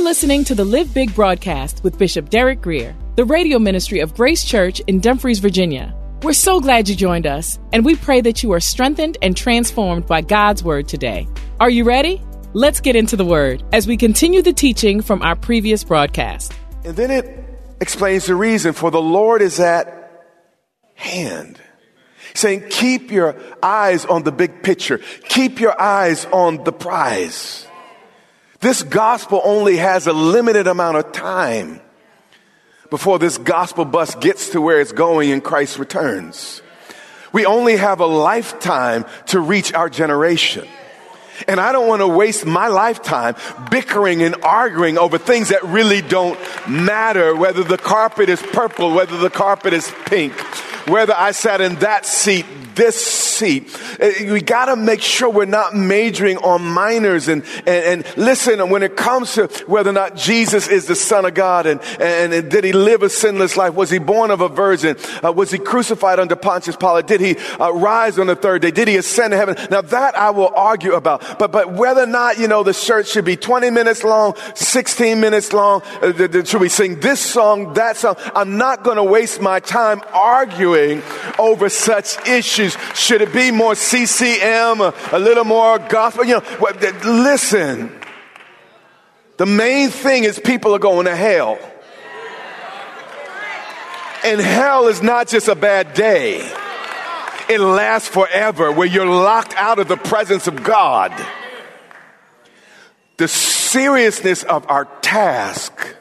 are listening to the Live Big broadcast with Bishop Derek Grier, the radio ministry of Grace Church in Dumfries, Virginia. We're so glad you joined us, and we pray that you are strengthened and transformed by God's word today. Are you ready? Let's get into the word as we continue the teaching from our previous broadcast. And then it explains the reason for the Lord is at hand. Saying, keep your eyes on the big picture. Keep your eyes on the prize. This gospel only has a limited amount of time before this gospel bus gets to where it's going and Christ returns. We only have a lifetime to reach our generation. And I don't want to waste my lifetime bickering and arguing over things that really don't matter, whether the carpet is purple, whether the carpet is pink, whether I sat in that seat, this seat. Uh, We got to make sure we're not majoring on minors and, and, and listen, when it comes to whether or not Jesus is the Son of God and, and, and did he live a sinless life? Was he born of a virgin? Uh, was he crucified under Pontius Pilate? Did he uh, rise on the third day? Did he ascend to heaven? Now that I will argue about, but, but whether or not, you know, the church should be 20 minutes long, 16 minutes long, uh, th- th- should we sing this song, that song? I'm not going to waste my time arguing over such issues. Should it be more CCM, a, a little more gospel? You know, listen. The main thing is people are going to hell. And hell is not just a bad day. It lasts forever where you're locked out of the presence of God. The seriousness of our task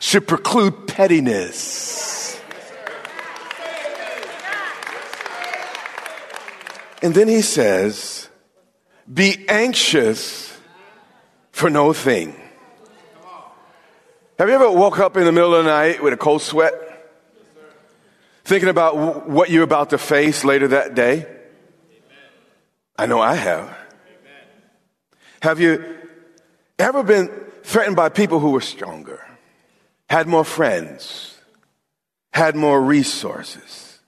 should preclude pettiness. And then he says, be anxious for no thing. Have you ever woke up in the middle of the night with a cold sweat? Thinking about w- what you're about to face later that day? I know I have. Have you ever been threatened by people who were stronger, had more friends, had more resources,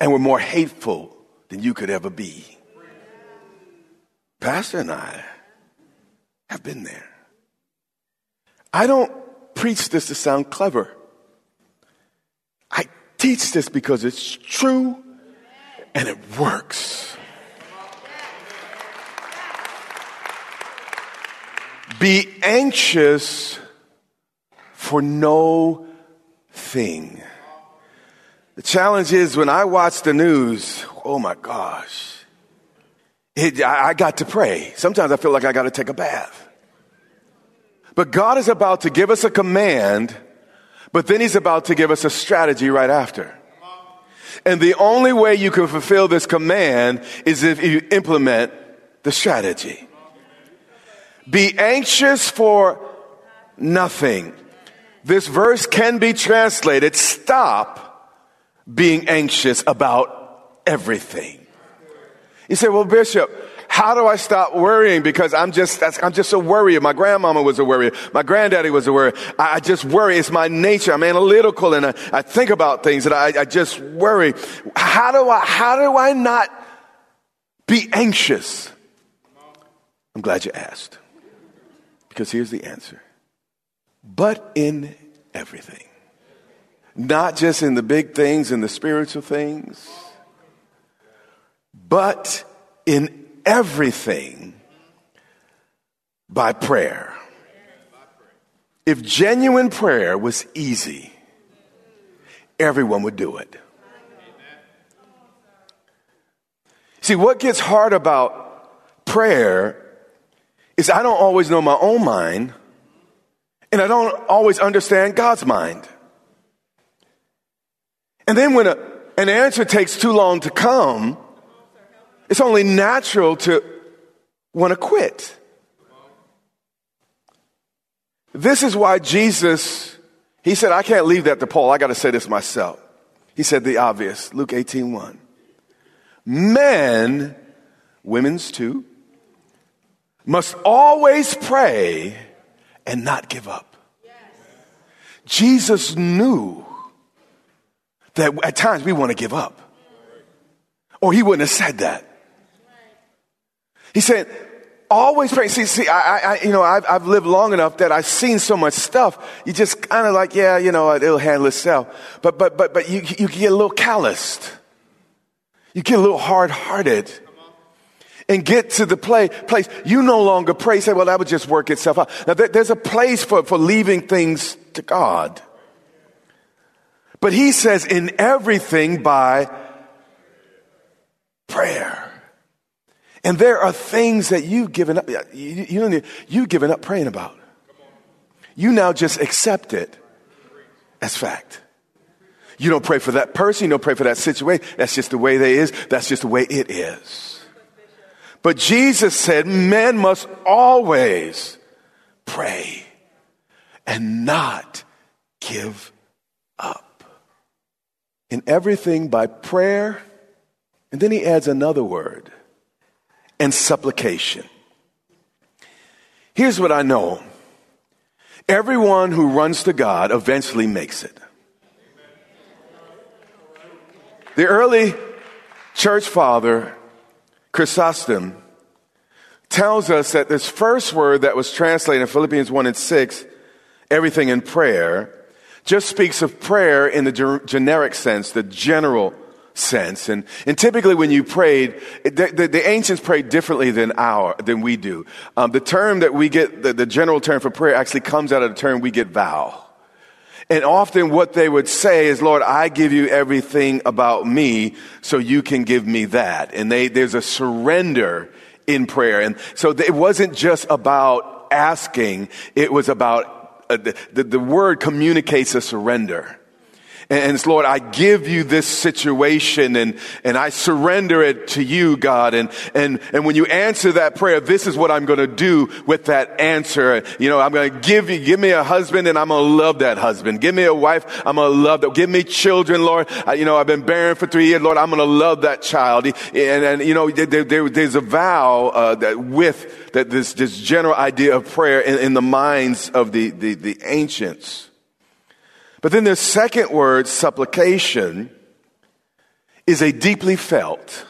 and were more hateful than you could ever be? Pastor and I have been there. I don't preach this to sound clever. I teach this because it's true and it works. Be anxious for no thing. The challenge is when I watch the news, oh my gosh, it, I, I got to pray. Sometimes I feel like I got to take a bath. But God is about to give us a command, but then He's about to give us a strategy right after. And the only way you can fulfill this command is if you implement the strategy. Be anxious for nothing. This verse can be translated stop being anxious about everything. You say, well, Bishop, how do I stop worrying? Because I'm just, I'm just a worrier. My grandmama was a worrier. My granddaddy was a worrier. I, I just worry. It's my nature. I'm analytical and I, I think about things and I, I just worry. How do I, how do I not be anxious? I'm glad you asked. Because here's the answer. But in everything. Not just in the big things and the spiritual things, but in everything by prayer. If genuine prayer was easy, everyone would do it. See, what gets hard about prayer is I don't always know my own mind, and I don't always understand God's mind. And then when a, an answer takes too long to come, it's only natural to want to quit. This is why Jesus, he said, I can't leave that to Paul. I got to say this myself. He said the obvious, Luke 18 1. Men, women's too, must always pray and not give up. Jesus knew that at times we want to give up. Or he wouldn't have said that. He said, always pray. See, see, I, I, you know, I've, I've lived long enough that I've seen so much stuff. You just kind of like, yeah, you know, it'll handle itself. But, but, but, but you, you get a little calloused. You get a little hard hearted and get to the play, place. You no longer pray. Say, well, that would just work itself out. Now, there, there's a place for, for leaving things to God. But he says, in everything by prayer. And there are things that you've given up, you, you you've given up praying about. You now just accept it as fact. You don't pray for that person, you don't pray for that situation. That's just the way it is, that's just the way it is. But Jesus said, men must always pray and not give up. In everything by prayer, and then he adds another word and supplication. Here's what I know everyone who runs to God eventually makes it. The early church father, Chrysostom, tells us that this first word that was translated in Philippians 1 and 6, everything in prayer, just speaks of prayer in the generic sense, the general sense. And, and typically when you prayed, the, the, the ancients prayed differently than our, than we do. Um, the term that we get, the, the general term for prayer actually comes out of the term we get vow. And often what they would say is, Lord, I give you everything about me so you can give me that. And they, there's a surrender in prayer. And so it wasn't just about asking, it was about uh, the, the, the word communicates a surrender. And Lord, I give you this situation and, and I surrender it to you, God. And, and, and when you answer that prayer, this is what I'm going to do with that answer. You know, I'm going to give you, give me a husband and I'm going to love that husband. Give me a wife. I'm going to love that. Give me children, Lord. I, you know, I've been barren for three years. Lord, I'm going to love that child. And, and you know, there, there, there's a vow, uh, that with that this, this general idea of prayer in, in the minds of the, the, the ancients. But then the second word, supplication, is a deeply felt,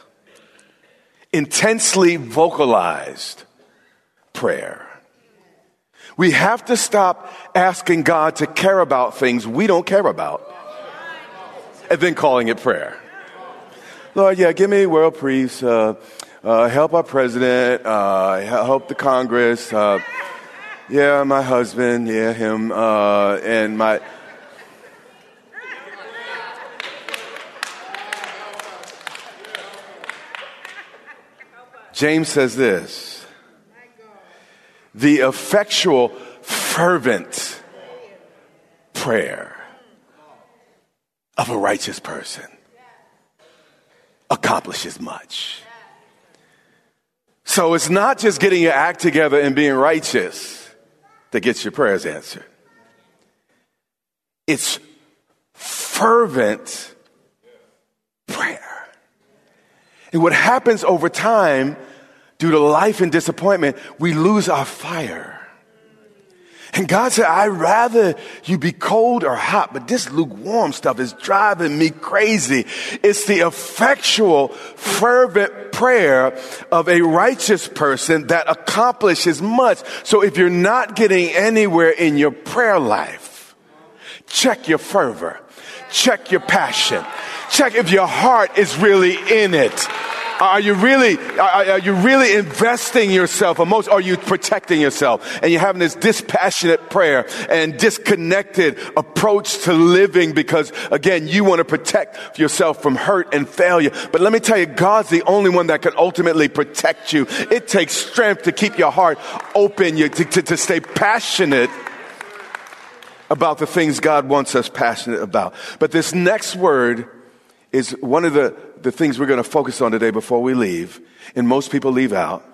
intensely vocalized prayer. We have to stop asking God to care about things we don't care about and then calling it prayer. Lord, yeah, give me world peace, uh, uh, help our president, uh, help the Congress, uh, yeah, my husband, yeah, him, uh, and my James says this the effectual, fervent prayer of a righteous person accomplishes much. So it's not just getting your act together and being righteous that gets your prayers answered. It's fervent prayer. And what happens over time due to life and disappointment, we lose our fire. And God said, I'd rather you be cold or hot, but this lukewarm stuff is driving me crazy. It's the effectual, fervent prayer of a righteous person that accomplishes much. So if you're not getting anywhere in your prayer life, check your fervor, check your passion, check if your heart is really in it Are you really, are, are you really investing yourself Or most are you protecting yourself? And you're having this dispassionate prayer and disconnected approach to living because again, you want to protect yourself from hurt and failure. But let me tell you, God's the only one that can ultimately protect you. It takes strength to keep your heart open, you, to, to, to stay passionate about the things God wants us passionate about. But this next word is one of the, the things we're going to focus on today before we leave, and most people leave out.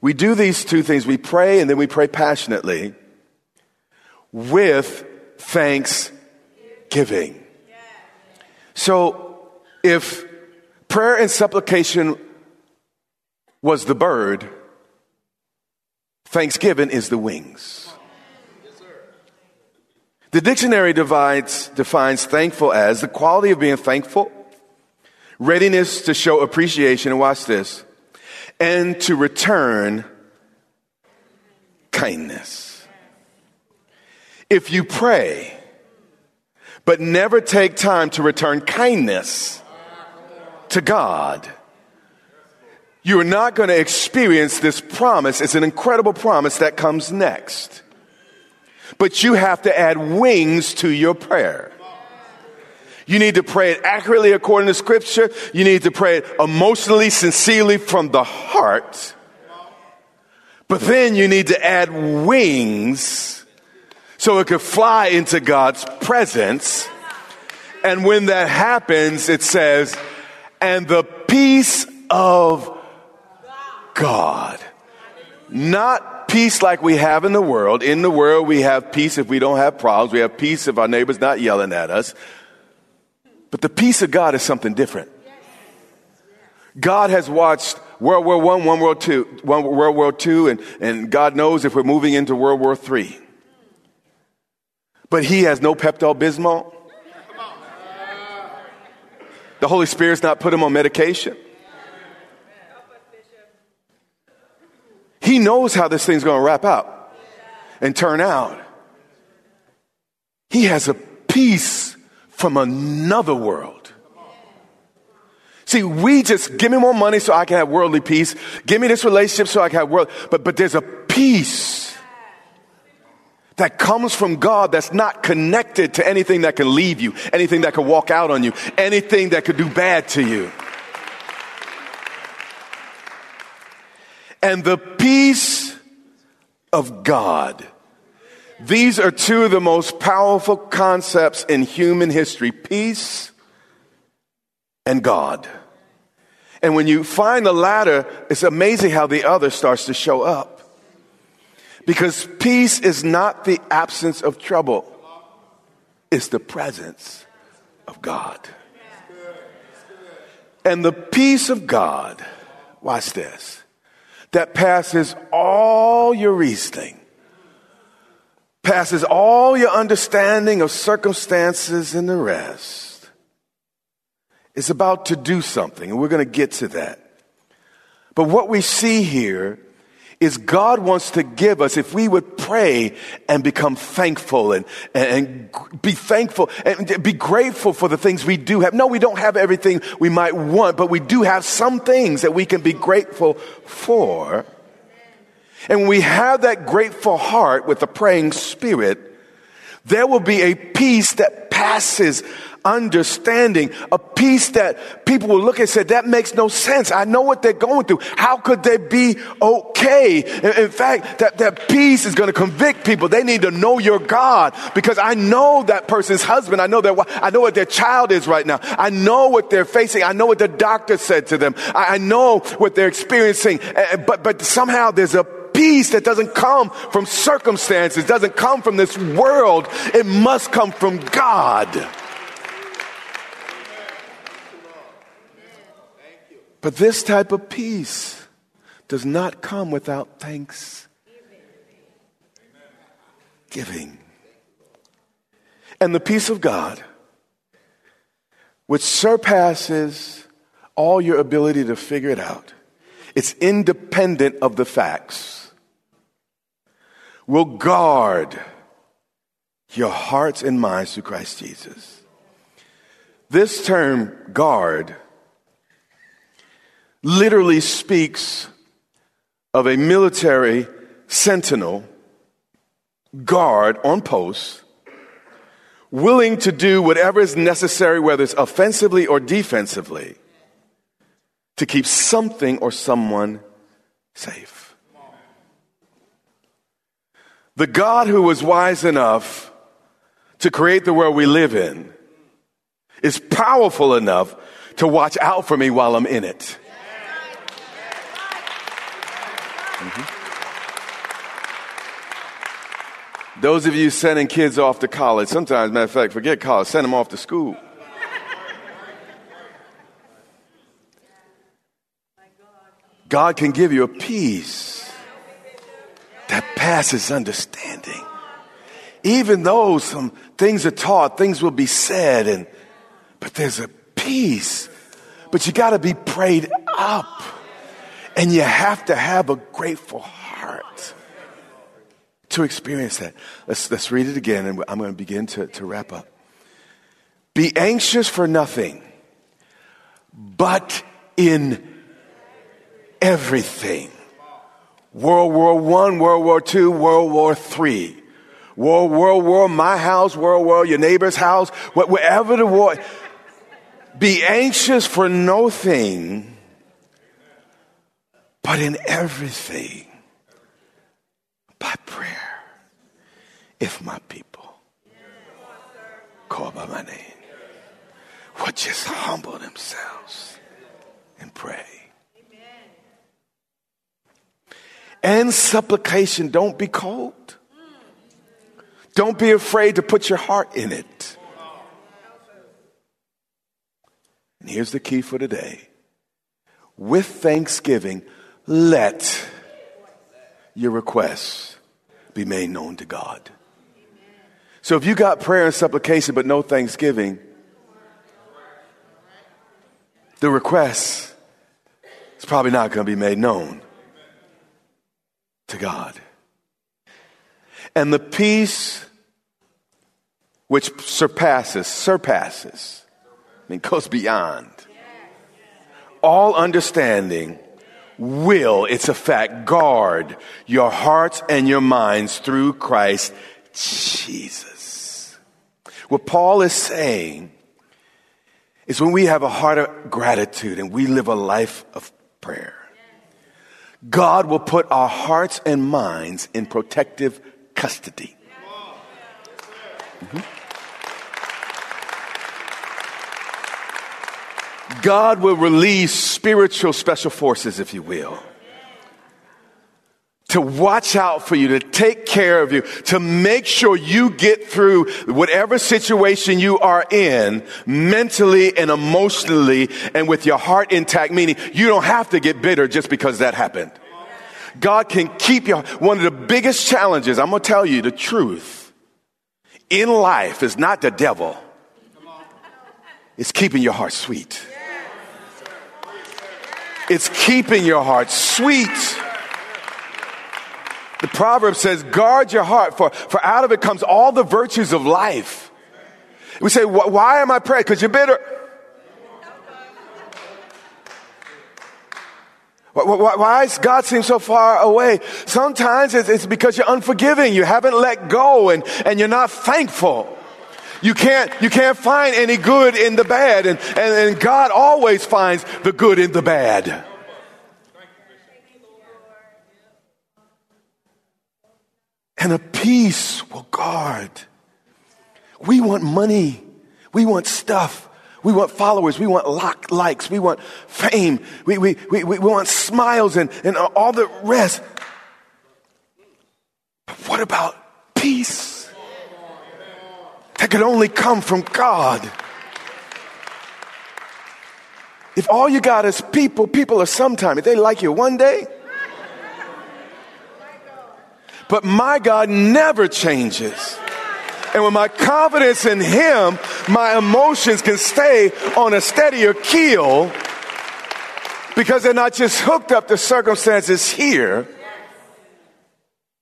We do these two things. We pray and then we pray passionately with thanksgiving. So if prayer and supplication was the bird, thanksgiving is the wings. The dictionary divides, defines thankful as the quality of being thankful, readiness to show appreciation, and watch this, and to return kindness. If you pray, but never take time to return kindness to God, you're not going to experience this promise. It's an incredible promise that comes next. But you have to add wings to your prayer. You need to pray it accurately according to scripture. You need to pray it emotionally, sincerely from the heart. But then you need to add wings so it could fly into God's presence. And when that happens, it says, and the peace of God. Not peace like we have in the world. In the world, we have peace if we don't have problems. We have peace if our neighbor's not yelling at us. But the peace of God is something different. God has watched World War One, One World Two, One World War Two, and, and God knows if we're moving into World War Three. But He has no Pepto Bismol. The Holy Spirit's not put him on medication. He knows how this thing's going to wrap up and turn out. He has a peace from another world. See, we just give me more money so I can have worldly peace. Give me this relationship so I can have world. But, but there's a peace that comes from God that's not connected to anything that can leave you, anything that can walk out on you, anything that could do bad to you. and the peace of God. These are two of the most powerful concepts in human history peace and God. And when you find the latter, it's amazing how the other starts to show up. Because peace is not the absence of trouble, it's the presence of God. And the peace of God, watch this that passes all your reasoning, passes all your understanding of circumstances and the rest, is about to do something, and we're going to get to that. But what we see here is God wants to give us, if we would pray and become thankful and, and, be thankful and be grateful for the things we do have. No, we don't have everything we might want, but we do have some things that we can be grateful for. And when we have that grateful heart with a praying spirit, there will be a peace that passes understanding, a peace that people will look and say, that makes no sense. I know what they're going through. How could they be okay? In, fact, that, that peace is going to convict people. They need to know your God because I know that person's husband. I know their I know what their child is right now. I know what they're facing. I know what the doctor said to them. I, I know what they're experiencing. Eh, eh, but, but somehow there's a peace that doesn't come from circumstances, doesn't come from this world. It must come from God. But this type of peace does not come without thanks giving. And the peace of God, which surpasses all your ability to figure it out, it's independent of the facts, will guard your hearts and minds through Christ Jesus. This term, guard, literally speaks of a military sentinel guard on post, willing to do whatever is necessary, whether it's offensively or defensively, to keep something or someone safe. The God who was wise enough to create the world we live in is powerful enough to watch out for me while I'm in it. Mm-hmm. Those of you sending kids off to college, sometimes, matter of fact, forget college, send them off to school. God can give you a peace that passes understanding. Even though some things are taught, things will be said, and but there's a peace. But you got to be prayed up, and you have to have a grateful heart to experience that. Let's, let's read it again, and I'm going to begin to, to wrap up. Be anxious for nothing, but in everything. World War One, World War Two, World War Three. World, World War, my house, World War, your neighbor's house, wherever the war. Be anxious for no thing, but in everything by prayer. If my people call by my name would just humble themselves and pray. And supplication, don't be cold. Don't be afraid to put your heart in it. And here's the key for today with thanksgiving, let your requests be made known to God. So if you got prayer and supplication but no thanksgiving, the request is probably not going to be made known to God. And the peace which surpasses, surpasses, I mean, goes beyond all understanding will, it's a fact, guard your hearts and your minds through Christ Jesus. What Paul is saying is when we have a heart of gratitude and we live a life of prayer, God will put our hearts and minds in protective custody. Mm-hmm. God will release spiritual special forces, if you will, to watch out for you, to take care of you, to make sure you get through whatever situation you are in mentally and emotionally and with your heart intact, meaning you don't have to get bitter just because that happened. God can keep you. One of the biggest challenges, I'm going to tell you the truth, in life is not the devil. It's keeping your heart sweet. It's keeping your heart sweet. The proverb says, guard your heart, for, for out of it comes all the virtues of life. We say, why am I praying? Because you're bitter. Why is God seem so far away? Sometimes it's because you're unforgiving. You haven't let go and, and you're not thankful. You can't, you can't find any good in the bad. And, and, and God always finds the good in the bad. And a peace will guard. We want money. We want stuff. We want followers. We want lock, likes. We want fame. We, we, we, we want smiles and, and all the rest. But what about peace? That could only come from God. If all you got is people, people are sometime. If they like you one day, but my God never changes. And with my confidence in Him, my emotions can stay on a steadier keel because they're not just hooked up to circumstances here,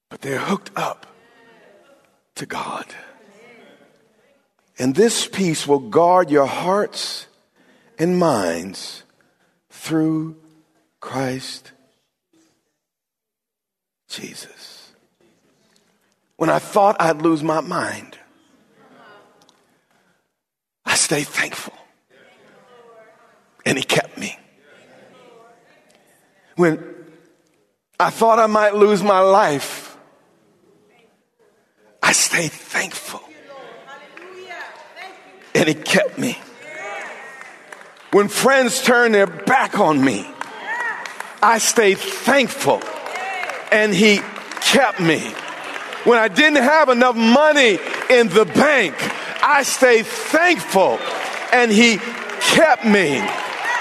but they're hooked up to God. And this peace will guard your hearts and minds through Christ Jesus. When I thought I'd lose my mind, I stayed thankful. And he kept me. When I thought I might lose my life, I stayed thankful. And he kept me. When friends turned their back on me, I stayed thankful and he kept me. When I didn't have enough money in the bank, I stayed thankful and he kept me.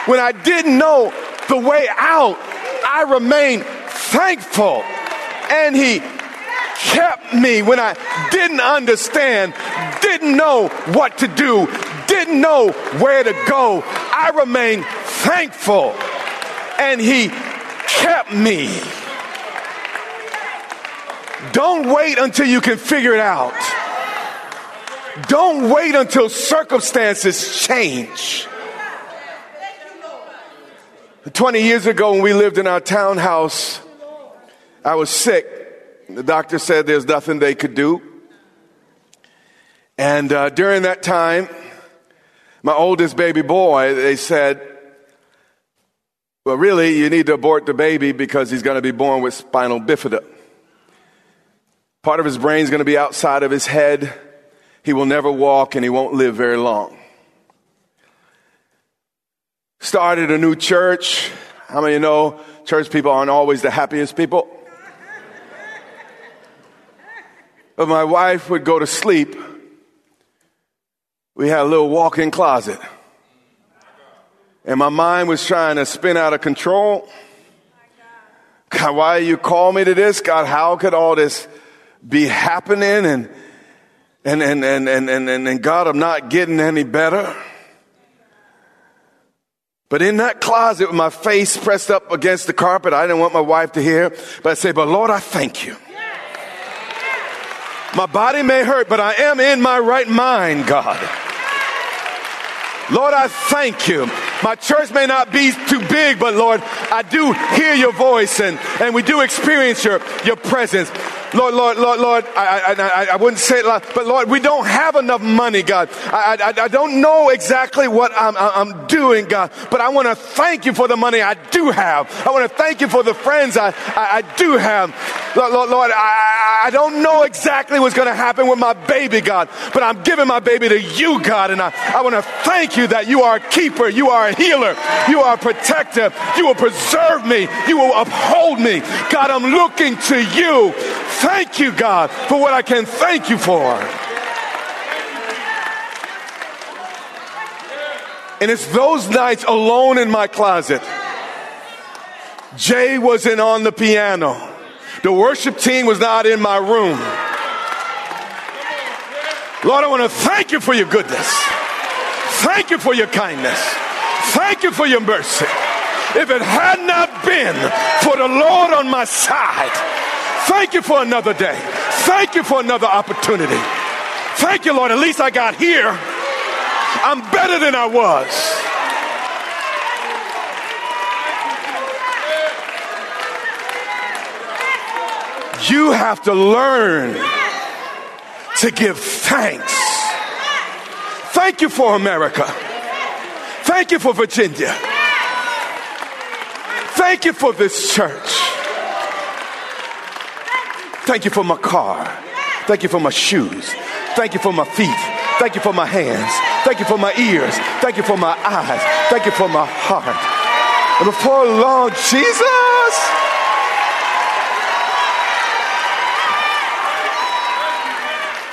When I didn't know the way out, I remained thankful and he kept me when I didn't understand, didn't know what to do, didn't know where to go. I remained thankful and he kept me. Don't wait until you can figure it out. Don't wait until circumstances change. 20 years ago, when we lived in our townhouse, I was sick. The doctor said there's nothing they could do. And uh, during that time, my oldest baby boy, they said, well, really, you need to abort the baby because he's going to be born with spinal bifida. Part of his brain is going to be outside of his head. He will never walk and he won't live very long. Started a new church. How many you know church people aren't always the happiest people? But my wife would go to sleep. We had a little walk in closet. And my mind was trying to spin out of control. God, why you call me to this? God, how could all this be happening? And, and, and, and, and, and, and God, I'm not getting any better. But in that closet with my face pressed up against the carpet, I didn't want my wife to hear, but I say, but Lord, I thank you. My body may hurt, but I am in my right mind, God. Lord, I thank you. My church may not be too big, but Lord, I do hear your voice and, and we do experience your, your presence. Lord, Lord, Lord, Lord, I, I, I, wouldn't say it loud, but Lord, we don't have enough money, God. I, I, I don't know exactly what I'm, I'm doing, God, but I want to thank you for the money I do have. I want to thank you for the friends I, I, I do have. Lord, Lord, Lord I, I don't know exactly what's going to happen with my baby, God, but I'm giving my baby to you, God, and I, I want to thank you that you are a keeper, you are a healer, you are a protector, you will preserve me, you will uphold me. God, I'm looking to you. Thank you, God, for what I can thank you for. And it's those nights alone in my closet. Jay wasn't on the piano. The worship team was not in my room. Lord, I want to thank you for your goodness. Thank you for your kindness. Thank you for your mercy. If it had not been for the Lord on my side, Thank you for another day. Thank you for another opportunity. Thank you, Lord. At least I got here. I'm better than I was. You have to learn to give thanks. Thank you for America. Thank you for Virginia. Thank you for this church. Thank you for my car. Thank you for my shoes. Thank you for my feet. Thank you for my hands. Thank you for my ears. Thank you for my eyes. Thank you for my heart. And before long, Jesus.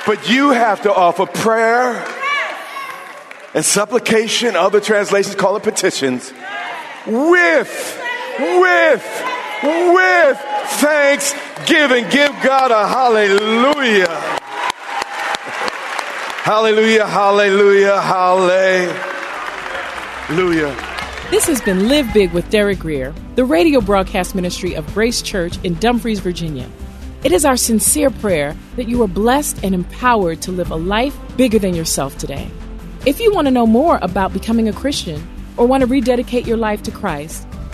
But you have to offer prayer and supplication, other translations call it petitions, with, with, with thanksgiving. Give God a hallelujah. Hallelujah, hallelujah, hallelujah. This has been Live Big with Derek Grier, the radio broadcast ministry of Grace Church in Dumfries, Virginia. It is our sincere prayer that you are blessed and empowered to live a life bigger than yourself today. If you want to know more about becoming a Christian or want to rededicate your life to Christ,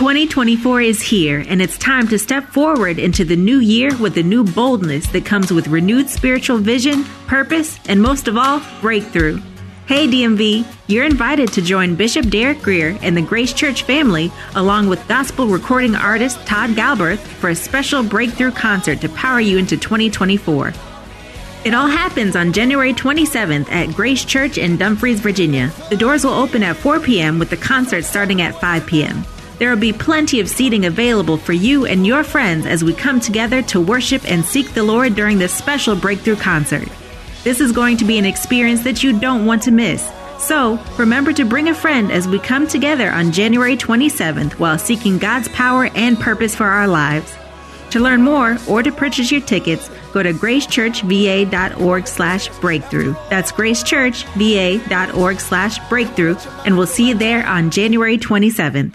2024 is here, and it's time to step forward into the new year with a new boldness that comes with renewed spiritual vision, purpose, and most of all, breakthrough. Hey DMV, you're invited to join Bishop Derek Grier and the Grace Church family, along with gospel recording artist Todd Galberth, for a special breakthrough concert to power you into 2024. It all happens on January 27th at Grace Church in Dumfries, Virginia. The doors will open at 4 p.m. with the concert starting at 5 p.m. There will be plenty of seating available for you and your friends as we come together to worship and seek the Lord during this special breakthrough concert. This is going to be an experience that you don't want to miss. So, remember to bring a friend as we come together on January 27th while seeking God's power and purpose for our lives. To learn more or to purchase your tickets, go to gracechurchva.org slash breakthrough. That's gracechurchva.org slash breakthrough, and we'll see you there on January 27th.